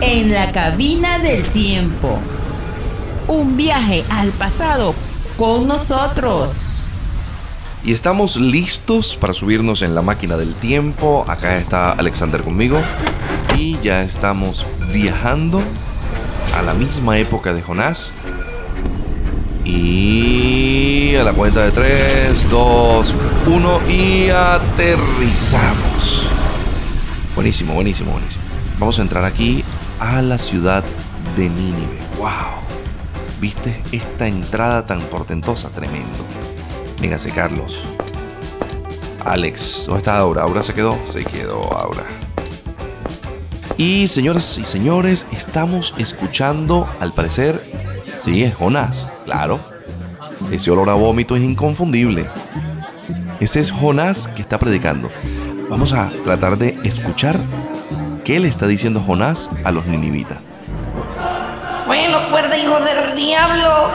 En la cabina del tiempo. Un viaje al pasado con nosotros. Y estamos listos para subirnos en la máquina del tiempo. Acá está Alexander conmigo. Y ya estamos viajando a la misma época de Jonás. Y a la cuenta de 3, 2, 1 y aterrizamos. Buenísimo, buenísimo, buenísimo. Vamos a entrar aquí a la ciudad de Nínive. ¡Wow! ¿Viste esta entrada tan portentosa? Tremendo. Véngase, Carlos. Alex, ¿dónde está Aura? ¿Aura se quedó? Se quedó Aura. Y señoras y señores, estamos escuchando, al parecer, sí, es Jonás, claro. Ese olor a vómito es inconfundible. Ese es Jonás que está predicando. Vamos a tratar de escuchar qué le está diciendo Jonás a los ninivitas. Bueno, cuerda, hijos del diablo,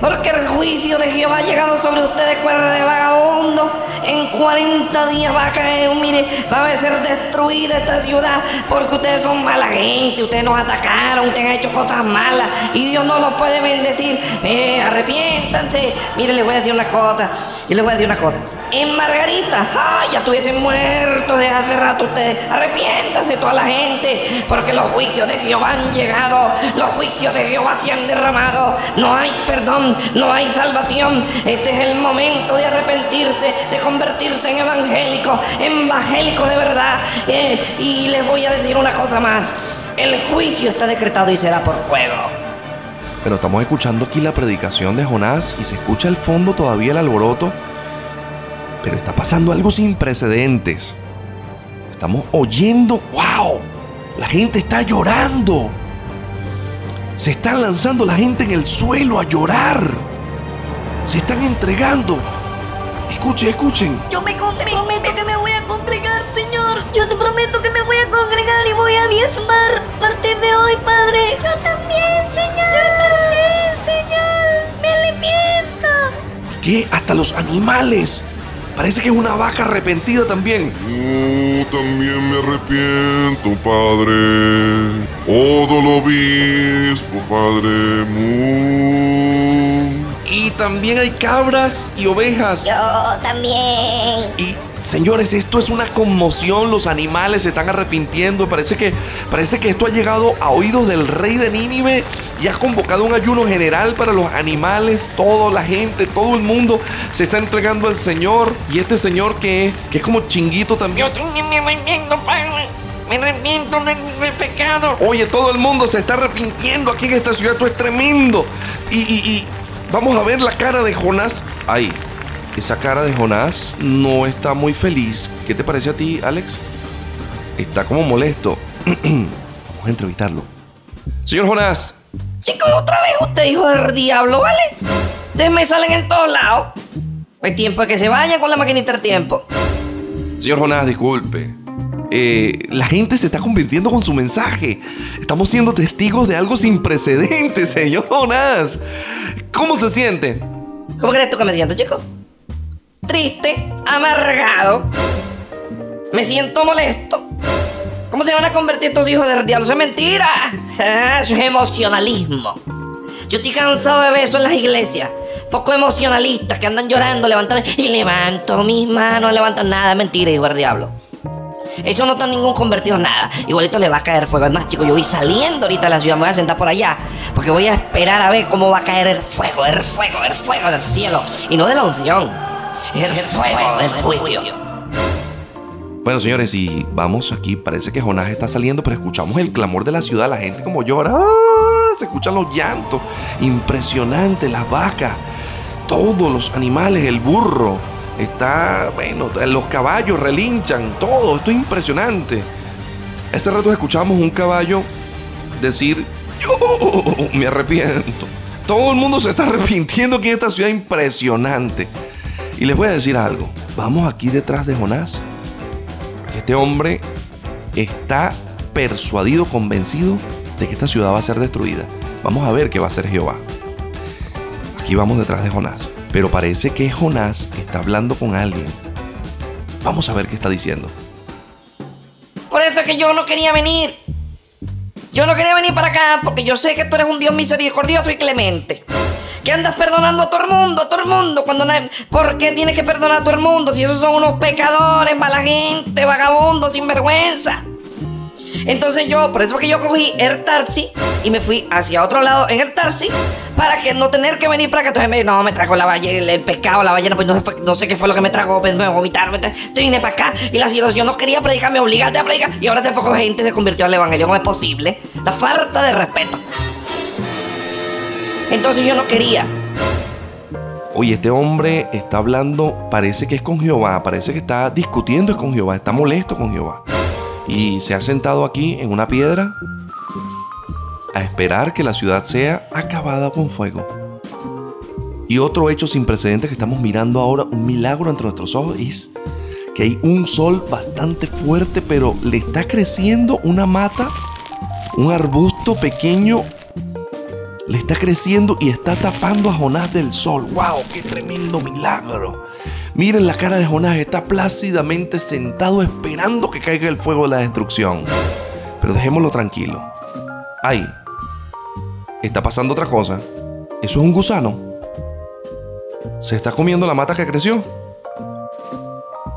porque el juicio de Jehová ha llegado sobre ustedes, cuerda de vagabundo. En 40 días va a caer, mire, va a ser destruida esta ciudad, porque ustedes son mala gente, ustedes nos atacaron, ustedes han hecho cosas malas, y Dios no los puede bendecir. Eh, arrepiéntanse. Mire, les voy a decir una cosa, y les voy a decir una cosa en Margarita. ¡Ay! Ya estuviesen muertos de hace rato ustedes. Arrepiéntanse toda la gente, porque los juicios de Jehová han llegado. Los juicios de Jehová se han derramado. No hay perdón, no hay salvación. Este es el momento de arrepentirse, de convertirse en evangélico, evangélico de verdad. Eh, y les voy a decir una cosa más. El juicio está decretado y será por fuego. Pero estamos escuchando aquí la predicación de Jonás y se escucha al fondo todavía el alboroto pero está pasando algo sin precedentes. Estamos oyendo, wow, la gente está llorando. Se están lanzando la gente en el suelo a llorar. Se están entregando. Escuchen, escuchen. Yo me prometo que me voy a congregar, Señor. Yo te prometo que me voy a congregar y voy a diezmar a partir de hoy, Padre. Yo también, Señor. Yo también, Señor. Me arrepiento. ¿Qué? Hasta los animales Parece que es una vaca arrepentida también. Yo también me arrepiento, Padre. Todo lo obispo, Padre. Y también hay cabras y ovejas. Yo también. Y Señores, esto es una conmoción, los animales se están arrepintiendo, parece que, parece que esto ha llegado a oídos del rey de Nínive y ha convocado un ayuno general para los animales, toda la gente, todo el mundo se está entregando al Señor y este Señor que, que es como chinguito también. Yo también me arrepiento, arrepiento del pecado. Oye, todo el mundo se está arrepintiendo aquí en esta ciudad, esto es tremendo. Y, y, y vamos a ver la cara de Jonás ahí. Esa cara de Jonás no está muy feliz. ¿Qué te parece a ti, Alex? Está como molesto. Vamos a entrevistarlo. Señor Jonás. Chicos, otra vez usted dijo del diablo, ¿vale? Ustedes me salen en todos lados. Es tiempo de que se vaya con la maquinita del tiempo. Señor Jonás, disculpe. Eh, la gente se está convirtiendo con su mensaje. Estamos siendo testigos de algo sin precedentes, señor Jonás. ¿Cómo se siente? ¿Cómo crees tú que me siento, chico? triste, amargado. Me siento molesto. ¿Cómo se van a convertir estos hijos del diablo? Eso es mentira. Ah, eso es emocionalismo. Yo estoy cansado de ver eso en las iglesias. Poco emocionalistas que andan llorando, levantando y levanto mis manos, levantan nada. Mentira, hijo del diablo. Eso no está ningún convertido en nada. Igualito le va a caer fuego. Es más, chicos, yo voy saliendo ahorita de la ciudad, me voy a sentar por allá. Porque voy a esperar a ver cómo va a caer el fuego, el fuego, el fuego del cielo. Y no de la unción el fuego del juicio. Bueno, señores, y vamos aquí. Parece que Jonás está saliendo, pero escuchamos el clamor de la ciudad, la gente como llora. ¡Ah! Se escuchan los llantos. Impresionante, las vacas, todos los animales, el burro. Está, bueno, los caballos relinchan, todo. Esto es impresionante. Hace rato escuchamos un caballo decir, yo me arrepiento. Todo el mundo se está arrepintiendo aquí en esta ciudad impresionante. Y les voy a decir algo. Vamos aquí detrás de Jonás. Este hombre está persuadido, convencido de que esta ciudad va a ser destruida. Vamos a ver qué va a hacer Jehová. Aquí vamos detrás de Jonás. Pero parece que Jonás está hablando con alguien. Vamos a ver qué está diciendo. Por eso es que yo no quería venir. Yo no quería venir para acá porque yo sé que tú eres un Dios misericordioso y clemente. Que andas perdonando a todo el mundo, a todo el mundo. ¿Por qué tienes que perdonar a todo el mundo si esos son unos pecadores, mala gente, vagabundos, sinvergüenza? Entonces yo, por eso que yo cogí el taxi y me fui hacia otro lado en el taxi para que no tener que venir para acá. Entonces me, no, me trajo la ballena, el, pescado, la ballena, pues no, sé qué fue lo que me trajo, pues me vomitar, me tra- te vine para acá y la situación no quería predicar, me obligaste a predicar y ahora tampoco gente se convirtió al evangelio. ¿Cómo es posible? La falta de respeto. Entonces yo no quería. Oye, este hombre está hablando, parece que es con Jehová, parece que está discutiendo con Jehová, está molesto con Jehová. Y se ha sentado aquí en una piedra a esperar que la ciudad sea acabada con fuego. Y otro hecho sin precedentes que estamos mirando ahora, un milagro entre nuestros ojos, es que hay un sol bastante fuerte, pero le está creciendo una mata, un arbusto pequeño le está creciendo y está tapando a Jonás del sol. ¡Wow! ¡Qué tremendo milagro! Miren la cara de Jonás, está plácidamente sentado esperando que caiga el fuego de la destrucción. Pero dejémoslo tranquilo. ¡Ay! Está pasando otra cosa. Eso es un gusano. Se está comiendo la mata que creció.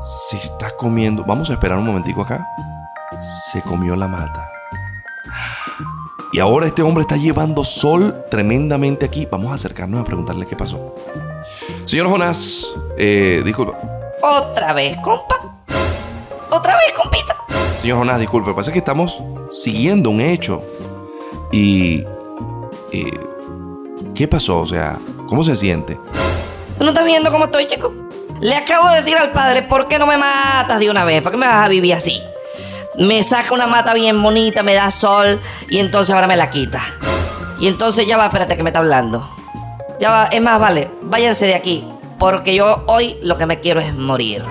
Se está comiendo. Vamos a esperar un momentico acá. Se comió la mata. Y ahora este hombre está llevando sol tremendamente aquí. Vamos a acercarnos a preguntarle qué pasó. Señor Jonás, eh, disculpa. Otra vez, compa. Otra vez, compita. Señor Jonás, disculpe. Pasa que estamos siguiendo un hecho. Y... eh, ¿Qué pasó? O sea, ¿cómo se siente? ¿Tú no estás viendo cómo estoy, chico? Le acabo de decir al padre, ¿por qué no me matas de una vez? ¿Por qué me vas a vivir así? Me saca una mata bien bonita, me da sol y entonces ahora me la quita. Y entonces ya va, espérate que me está hablando. Ya va, es más, vale, váyanse de aquí, porque yo hoy lo que me quiero es morir.